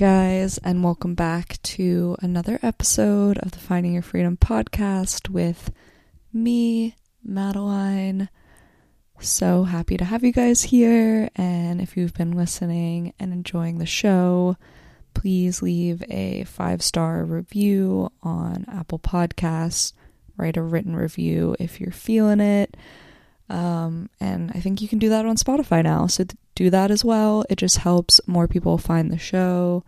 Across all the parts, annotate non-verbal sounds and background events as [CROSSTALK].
Guys, and welcome back to another episode of the Finding Your Freedom podcast with me, Madeline. So happy to have you guys here. And if you've been listening and enjoying the show, please leave a five star review on Apple Podcasts. Write a written review if you're feeling it. Um, and I think you can do that on Spotify now. So do that as well. It just helps more people find the show.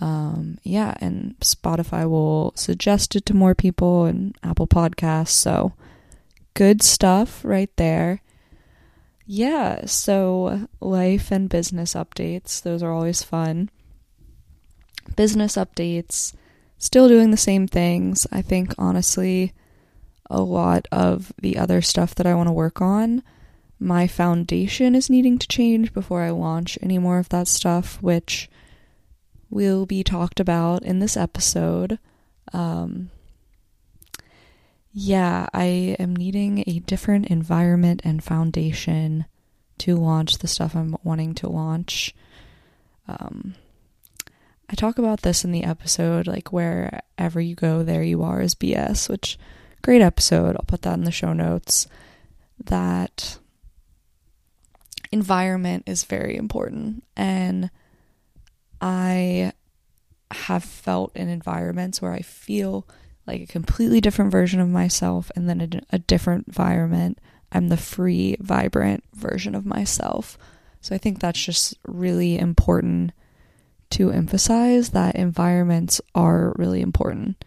Um, yeah, and Spotify will suggest it to more people and Apple Podcasts. So good stuff right there. Yeah, so life and business updates, those are always fun. Business updates, still doing the same things. I think honestly, a lot of the other stuff that I want to work on, my foundation is needing to change before I launch any more of that stuff, which will be talked about in this episode. Um, yeah, I am needing a different environment and foundation to launch the stuff I'm wanting to launch. Um, I talk about this in the episode, like wherever you go, there you are is BS, which great episode. I'll put that in the show notes. That environment is very important, and I have felt in environments where I feel like a completely different version of myself, and then a, a different environment, I'm the free, vibrant version of myself. So I think that's just really important to emphasize that environments are really important.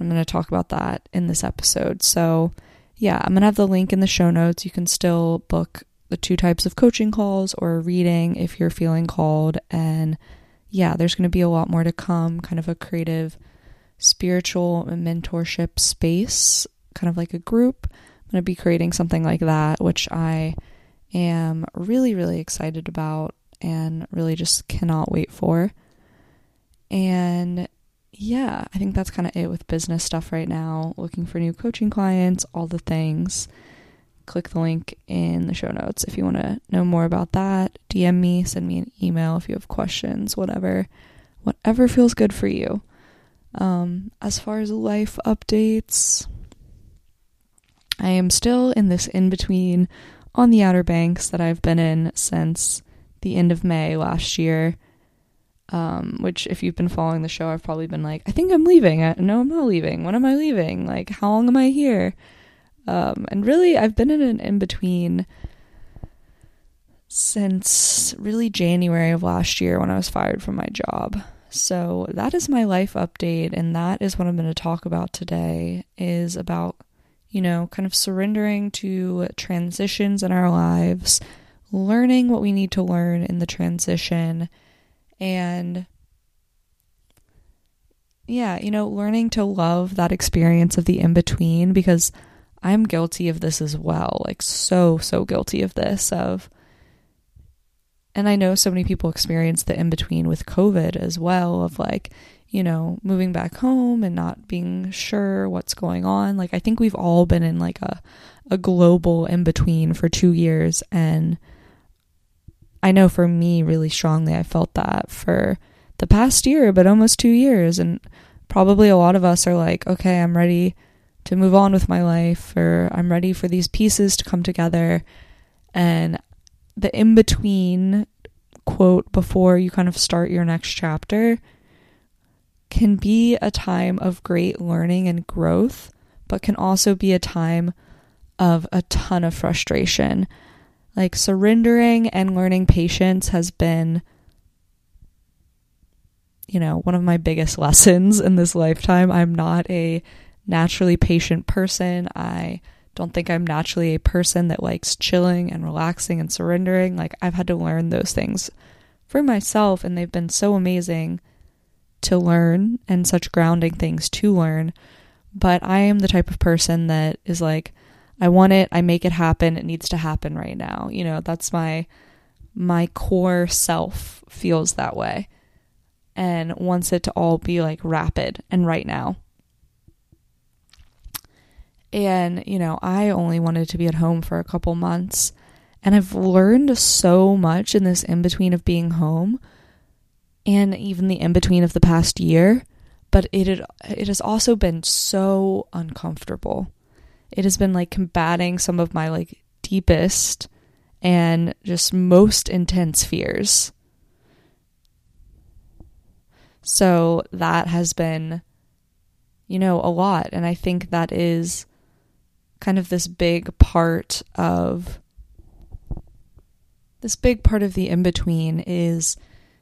I'm going to talk about that in this episode. So, yeah, I'm going to have the link in the show notes. You can still book the two types of coaching calls or reading if you're feeling called. And yeah, there's going to be a lot more to come, kind of a creative, spiritual mentorship space, kind of like a group. I'm going to be creating something like that, which I am really, really excited about and really just cannot wait for. And yeah, I think that's kind of it with business stuff right now. Looking for new coaching clients, all the things. Click the link in the show notes if you want to know more about that. DM me, send me an email if you have questions, whatever. Whatever feels good for you. Um, as far as life updates, I am still in this in between on the Outer Banks that I've been in since the end of May last year. Um, which, if you've been following the show, I've probably been like, I think I'm leaving. I, no, I'm not leaving. When am I leaving? Like, how long am I here? Um, and really, I've been in an in between since really January of last year when I was fired from my job. So that is my life update, and that is what I'm going to talk about today. Is about you know, kind of surrendering to transitions in our lives, learning what we need to learn in the transition and yeah, you know, learning to love that experience of the in between because I'm guilty of this as well. Like, so, so guilty of this. Of, and I know so many people experience the in between with COVID as well, of like, you know, moving back home and not being sure what's going on. Like, I think we've all been in like a, a global in between for two years. And I know for me, really strongly, I felt that for the past year, but almost two years. And probably a lot of us are like, okay, I'm ready to move on with my life, or I'm ready for these pieces to come together. And the in between quote before you kind of start your next chapter can be a time of great learning and growth, but can also be a time of a ton of frustration like surrendering and learning patience has been you know one of my biggest [LAUGHS] lessons in this lifetime i'm not a naturally patient person i don't think i'm naturally a person that likes chilling and relaxing and surrendering like i've had to learn those things for myself and they've been so amazing to learn and such grounding things to learn but i am the type of person that is like I want it, I make it happen, it needs to happen right now. You know, that's my my core self feels that way and wants it to all be like rapid and right now. And, you know, I only wanted to be at home for a couple months. And I've learned so much in this in between of being home. and even the in between of the past year, but it had, it has also been so uncomfortable. It has been like combating some of my like deepest and just most intense fears. So that has been you know a lot and I think that is kind of this big part of this big part of the in between is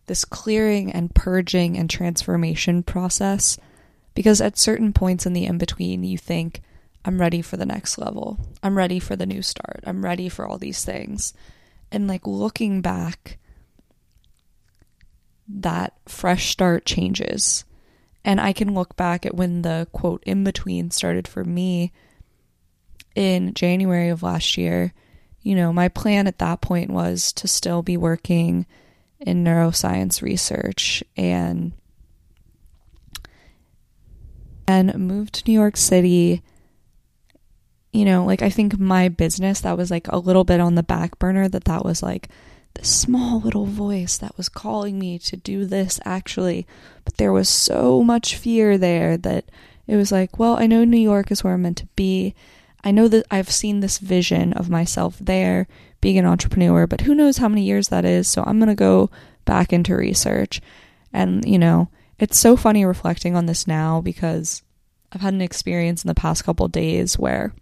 this clearing and purging and transformation process because at certain points in the in between you think I'm ready for the next level. I'm ready for the new start. I'm ready for all these things. And like looking back that fresh start changes. And I can look back at when the quote in between started for me in January of last year you know, my plan at that point was to still be working in neuroscience research and and moved to New York City. You know, like I think my business that was like a little bit on the back burner that that was like the small little voice that was calling me to do this actually. But there was so much fear there that it was like, well, I know New York is where I'm meant to be I know that I've seen this vision of myself there being an entrepreneur, but who knows how many years that is. So I'm going to go back into research. And, you know, it's so funny reflecting on this now because I've had an experience in the past couple days where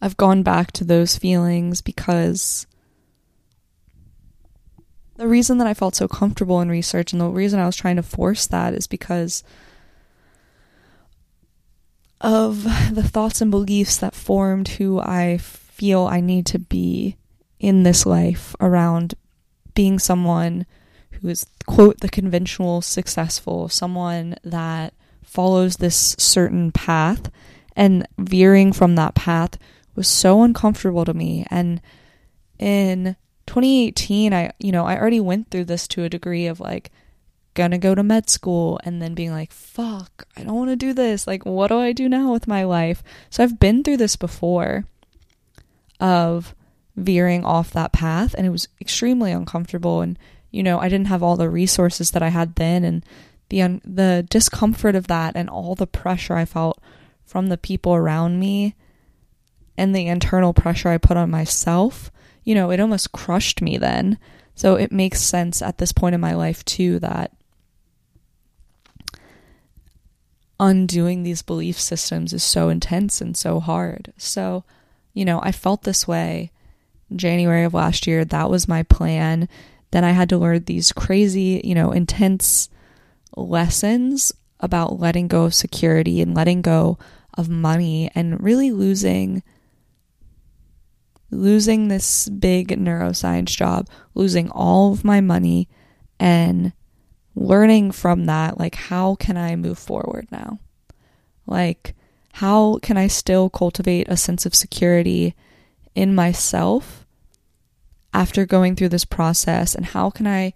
I've gone back to those feelings because the reason that I felt so comfortable in research and the reason I was trying to force that is because of the thoughts and beliefs that formed who I feel I need to be in this life around being someone who is, quote, the conventional successful, someone that follows this certain path, and veering from that path was so uncomfortable to me. And in 2018, I, you know, I already went through this to a degree of like, gonna go to med school and then being like, fuck, I don't want to do this. Like, what do I do now with my life? So I've been through this before of veering off that path and it was extremely uncomfortable and you know, I didn't have all the resources that I had then and the un- the discomfort of that and all the pressure I felt from the people around me and the internal pressure I put on myself, you know, it almost crushed me then. So it makes sense at this point in my life too that undoing these belief systems is so intense and so hard. So, you know, I felt this way January of last year. That was my plan. Then I had to learn these crazy, you know, intense lessons about letting go of security and letting go of money and really losing losing this big neuroscience job, losing all of my money and learning from that, like, how can I move forward now? Like, how can I still cultivate a sense of security in myself after going through this process? And how can I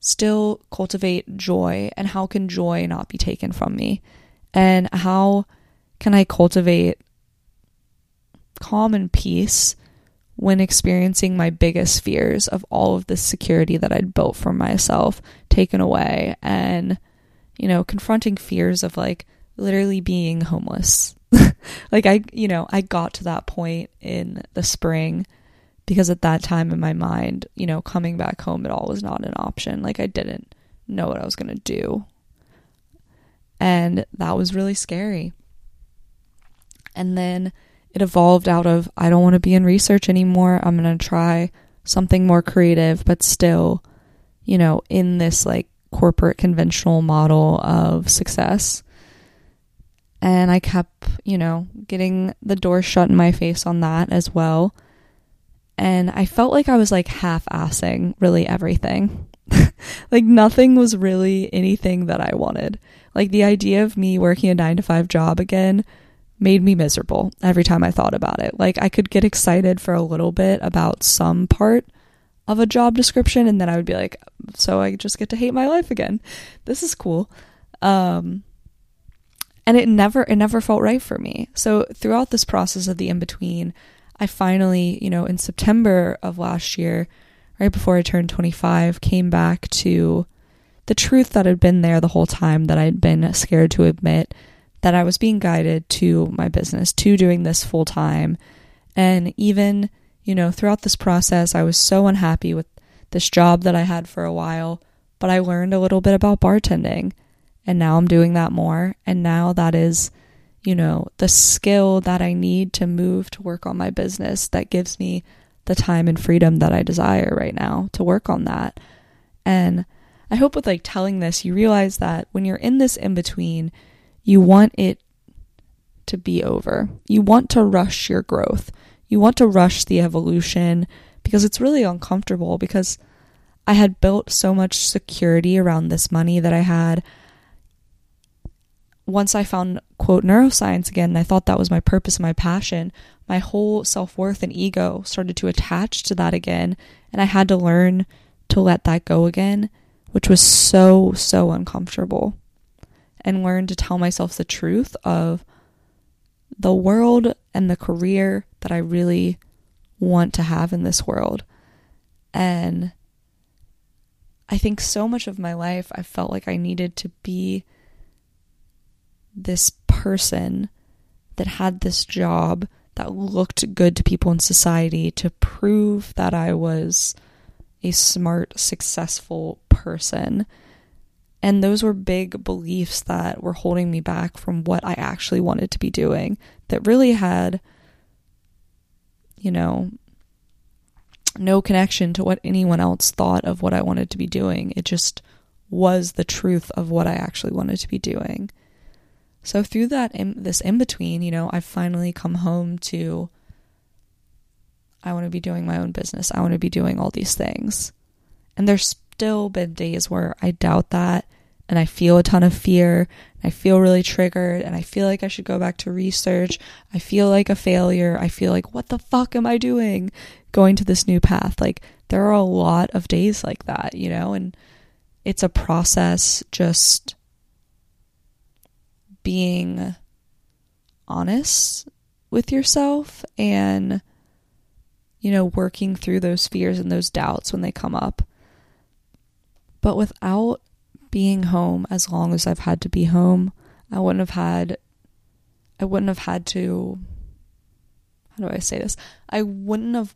still cultivate joy? And how can joy not be taken from me? And how can I cultivate calm and peace when experiencing my biggest fears of all of the security that I'd built for myself taken away and you know confronting fears of like literally being homeless. [LAUGHS] Like I you know I got to that point in the spring because at that time in my mind you know coming back home at all was not an option. Like I didn't know what I was going to do. And that was really scary. And then it evolved out of I don't want to be in research anymore. I'm going to try something more creative, but still, you know, in this like corporate conventional model of success. And I kept, you know, getting the door shut in my face on that as well. And I felt like I was like half assing really everything. [LAUGHS] like nothing was really anything that I wanted. Like the idea of me working a nine to five job again made me miserable every time I thought about it. Like I could get excited for a little bit about some part of a job description and then I would be like so I just get to hate my life again. This is cool. Um and it never it never felt right for me. So throughout this process of the in between, I finally, you know, in September of last year, right before I turned 25, came back to the truth that had been there the whole time that I'd been scared to admit that I was being guided to my business, to doing this full time. And even, you know, throughout this process, I was so unhappy with this job that I had for a while, but I learned a little bit about bartending. And now I'm doing that more. And now that is, you know, the skill that I need to move to work on my business that gives me the time and freedom that I desire right now to work on that. And I hope with like telling this, you realize that when you're in this in between, you want it to be over. You want to rush your growth. You want to rush the evolution because it's really uncomfortable because I had built so much security around this money that I had. Once I found, quote, neuroscience again, and I thought that was my purpose and my passion, my whole self worth and ego started to attach to that again. And I had to learn to let that go again, which was so, so uncomfortable and learn to tell myself the truth of the world and the career that I really want to have in this world. And I think so much of my life I felt like I needed to be this person that had this job that looked good to people in society to prove that I was a smart, successful person. And those were big beliefs that were holding me back from what I actually wanted to be doing, that really had, you know, no connection to what anyone else thought of what I wanted to be doing. It just was the truth of what I actually wanted to be doing. So through that in, this in between, you know, I've finally come home to I want to be doing my own business. I want to be doing all these things. And there's still been days where I doubt that and I feel a ton of fear. I feel really triggered and I feel like I should go back to research. I feel like a failure. I feel like, what the fuck am I doing going to this new path? Like, there are a lot of days like that, you know, and it's a process just being honest with yourself and, you know, working through those fears and those doubts when they come up. But without being home as long as I've had to be home, I wouldn't have had I wouldn't have had to how do I say this? I wouldn't have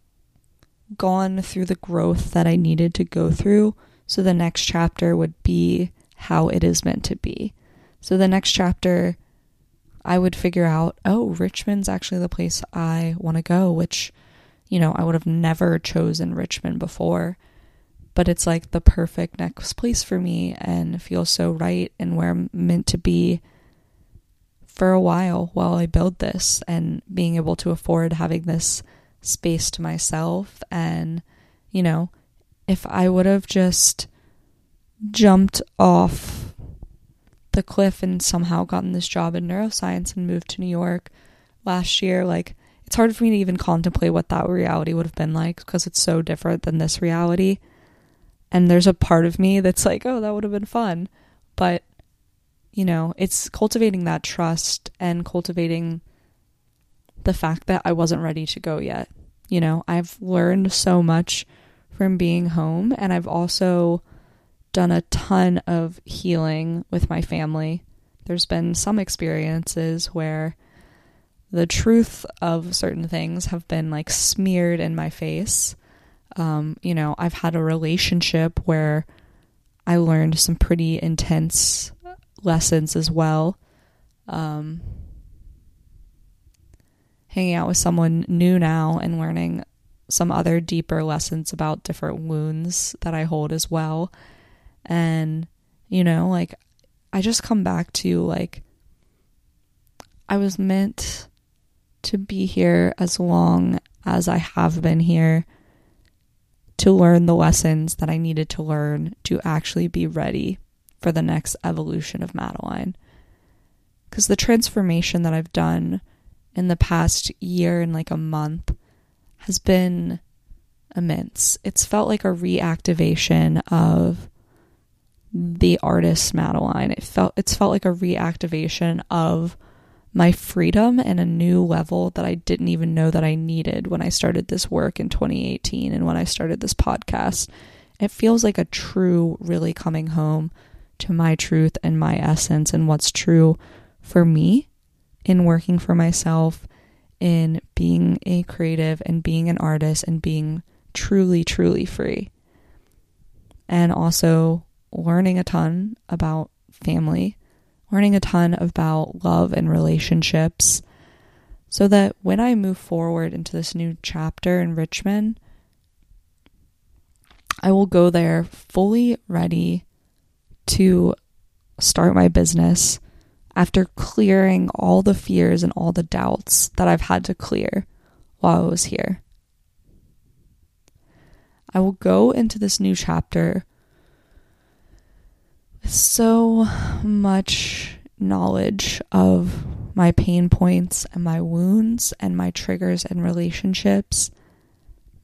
gone through the growth that I needed to go through so the next chapter would be how it is meant to be. So the next chapter I would figure out, oh, Richmond's actually the place I want to go, which you know, I would have never chosen Richmond before but it's like the perfect next place for me and feels so right and where I'm meant to be for a while while I build this and being able to afford having this space to myself. And you know if I would have just jumped off the cliff and somehow gotten this job in neuroscience and moved to New York last year like it's hard for me to even contemplate what that reality would have been like because it's so different than this reality and there's a part of me that's like, oh, that would have been fun. But, you know, it's cultivating that trust and cultivating the fact that I wasn't ready to go yet. You know, I've learned so much from being home, and I've also done a ton of healing with my family. There's been some experiences where the truth of certain things have been like smeared in my face um, you know, I've had a relationship where I learned some pretty intense lessons as well. Um, hanging out with someone new now and learning some other deeper lessons about different wounds that I hold as well. And, you know, like, I just come back to like, I was meant to be here as long as I have been here to learn the lessons that I needed to learn to actually be ready for the next evolution of Madeline. Because the transformation that I've done in the past year and like a month has been immense. It's felt like a reactivation of the artist Madeline. It felt it's felt like a reactivation of my freedom and a new level that I didn't even know that I needed when I started this work in 2018 and when I started this podcast. it feels like a true, really coming home to my truth and my essence and what's true for me in working for myself, in being a creative and being an artist and being truly, truly free. And also learning a ton about family, learning a ton about love and relationships, so that when I move forward into this new chapter in Richmond, I will go there fully ready to start my business after clearing all the fears and all the doubts that I've had to clear while I was here. I will go into this new chapter so much knowledge of my pain points and my wounds and my triggers and relationships,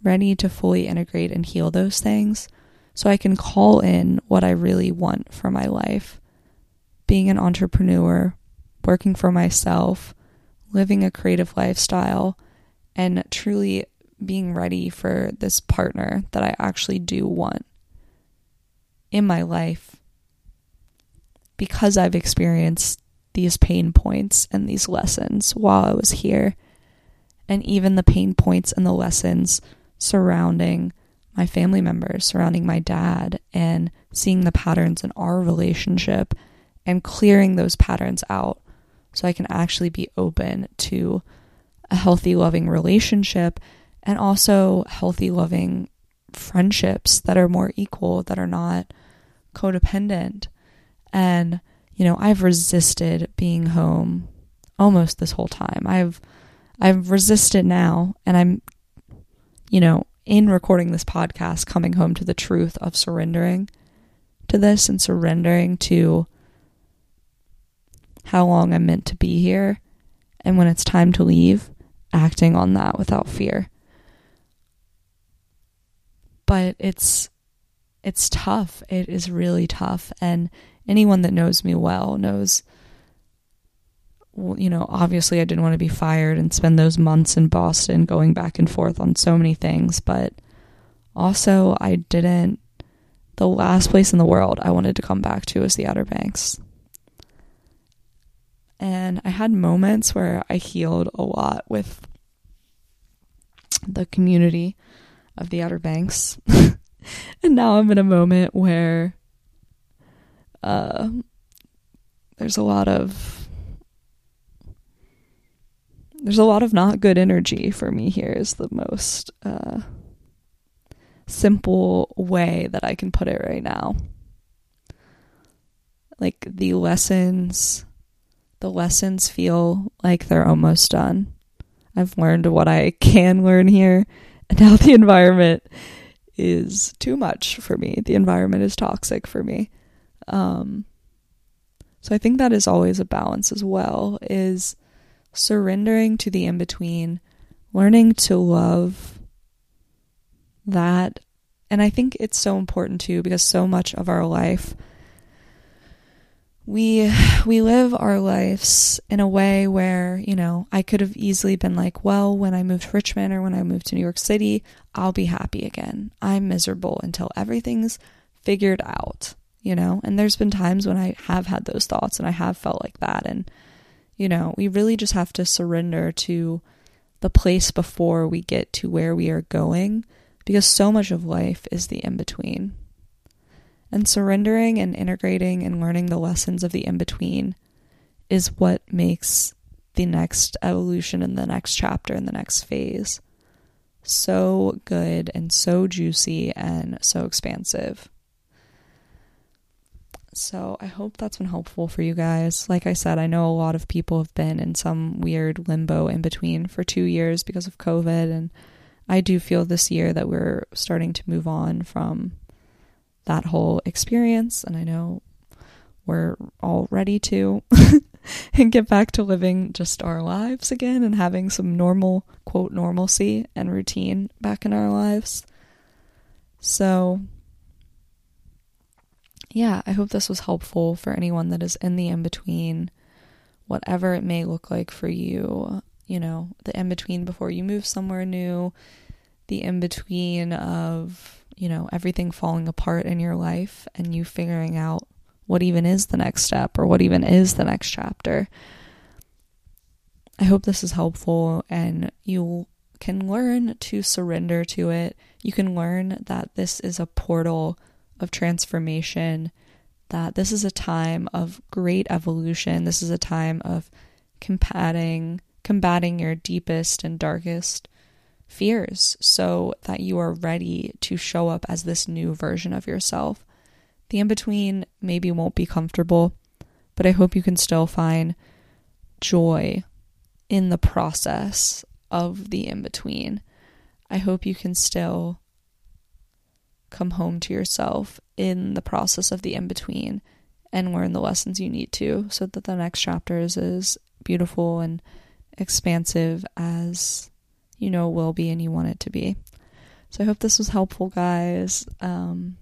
ready to fully integrate and heal those things so I can call in what I really want for my life. Being an entrepreneur, working for myself, living a creative lifestyle, and truly being ready for this partner that I actually do want in my life because I've experienced these pain points and these lessons while I was here, and even the pain points and the lessons surrounding my family members, surrounding my dad, and seeing the patterns in our relationship and clearing those patterns out so I can actually be open to a healthy, loving relationship and also healthy, loving friendships that are more equal, that are not codependent. And, you know, I've resisted being home almost this whole time. I've I've resisted now and I'm you know, in recording this podcast, coming home to the truth of surrendering to this and surrendering to how long I'm meant to be here. And when it's time to leave, acting on that without fear. But it's it's tough. It is really tough and anyone that knows me well knows you know, obviously I didn't want to be fired and spend those months in Boston going back and forth on so many things, but also I didn't the last place in the world I wanted to come back to was the Outer Banks. And I had moments where I healed a lot with the community of the Outer Banks. [LAUGHS] and now I'm in a moment where uh, there's a lot of there's a lot of not good energy for me here is the most uh, simple way that I can put it right now. Like the lessons, the lessons feel like they're almost done. I've learned what I [LAUGHS] can learn here, and now the environment is too much for me. The environment is toxic for me. Um, so I think that is always a balance as well. Is surrendering to the in between, learning to love that. And I think it's so important too because so much of our life we we live our lives in a way where, you know, I could have easily been like, well, when I moved to Richmond or when I moved to New York City, I'll be happy again. I'm miserable until everything's figured out, you know? And there's been times when I have had those thoughts and I have felt like that and you know, we really just have to surrender to the place before we get to where we are going because so much of life is the in between. And surrendering and integrating and learning the lessons of the in between is what makes the next evolution and the next chapter and the next phase so good and so juicy and so expansive. So I hope that's been helpful for you guys. Like I said, I know a lot of people have been in some weird limbo in between for two years because of COVID. And I do feel this year that we're starting to move on from that whole experience. And I know we're all ready to [LAUGHS] and get back to living just our lives again and having some normal, quote, normalcy and routine back in our lives. So yeah, I hope this was helpful for anyone that is in the in between, whatever it may look like for you. You know, the in between before you move somewhere new, the in between of, you know, everything falling apart in your life and you figuring out what even is the next step or what even is the next chapter. I hope this is helpful and you can learn to surrender to it. You can learn that this is a portal of transformation, that this is a time of great evolution. This is a time of combating combating your deepest and darkest fears so that you are ready to show up as this new version of yourself. The in between maybe won't be comfortable, but I hope you can still find joy in the process of the in between. I hope you can still come home to yourself in the process of the in between and learn the lessons you need to so that the next chapter is as beautiful and expansive as you know will be and you want it to be. So I hope this was helpful, guys. Um,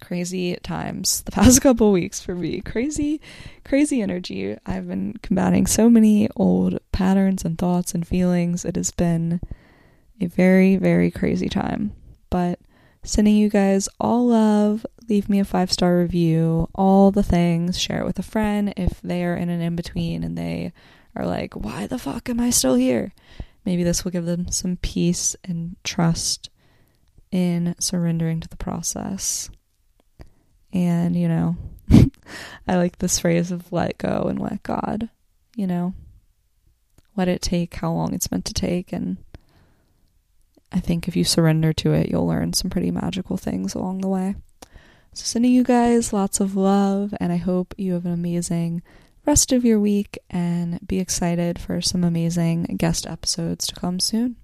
crazy times the [LAUGHS] past couple weeks for me. Crazy, crazy energy. I've been combating so many old patterns and thoughts and feelings. It has been a very, very crazy time. But sending you guys all love. Leave me a five star review, all the things. Share it with a friend if they are in an in between and they are like, why the fuck am I still here? Maybe this will give them some peace and trust in surrendering to the process. And, you know, [LAUGHS] I like this phrase of let go and let God, you know, let it take how long it's meant to take. And I think if you surrender to it, you'll learn some pretty magical things along the way. So, sending you guys lots of love, and I hope you have an amazing rest of your week and be excited for some amazing guest episodes to come soon.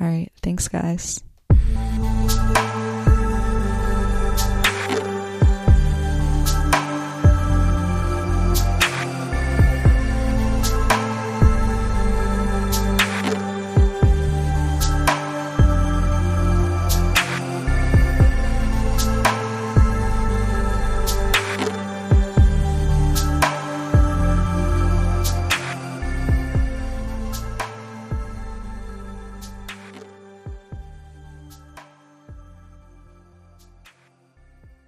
All right, thanks, guys.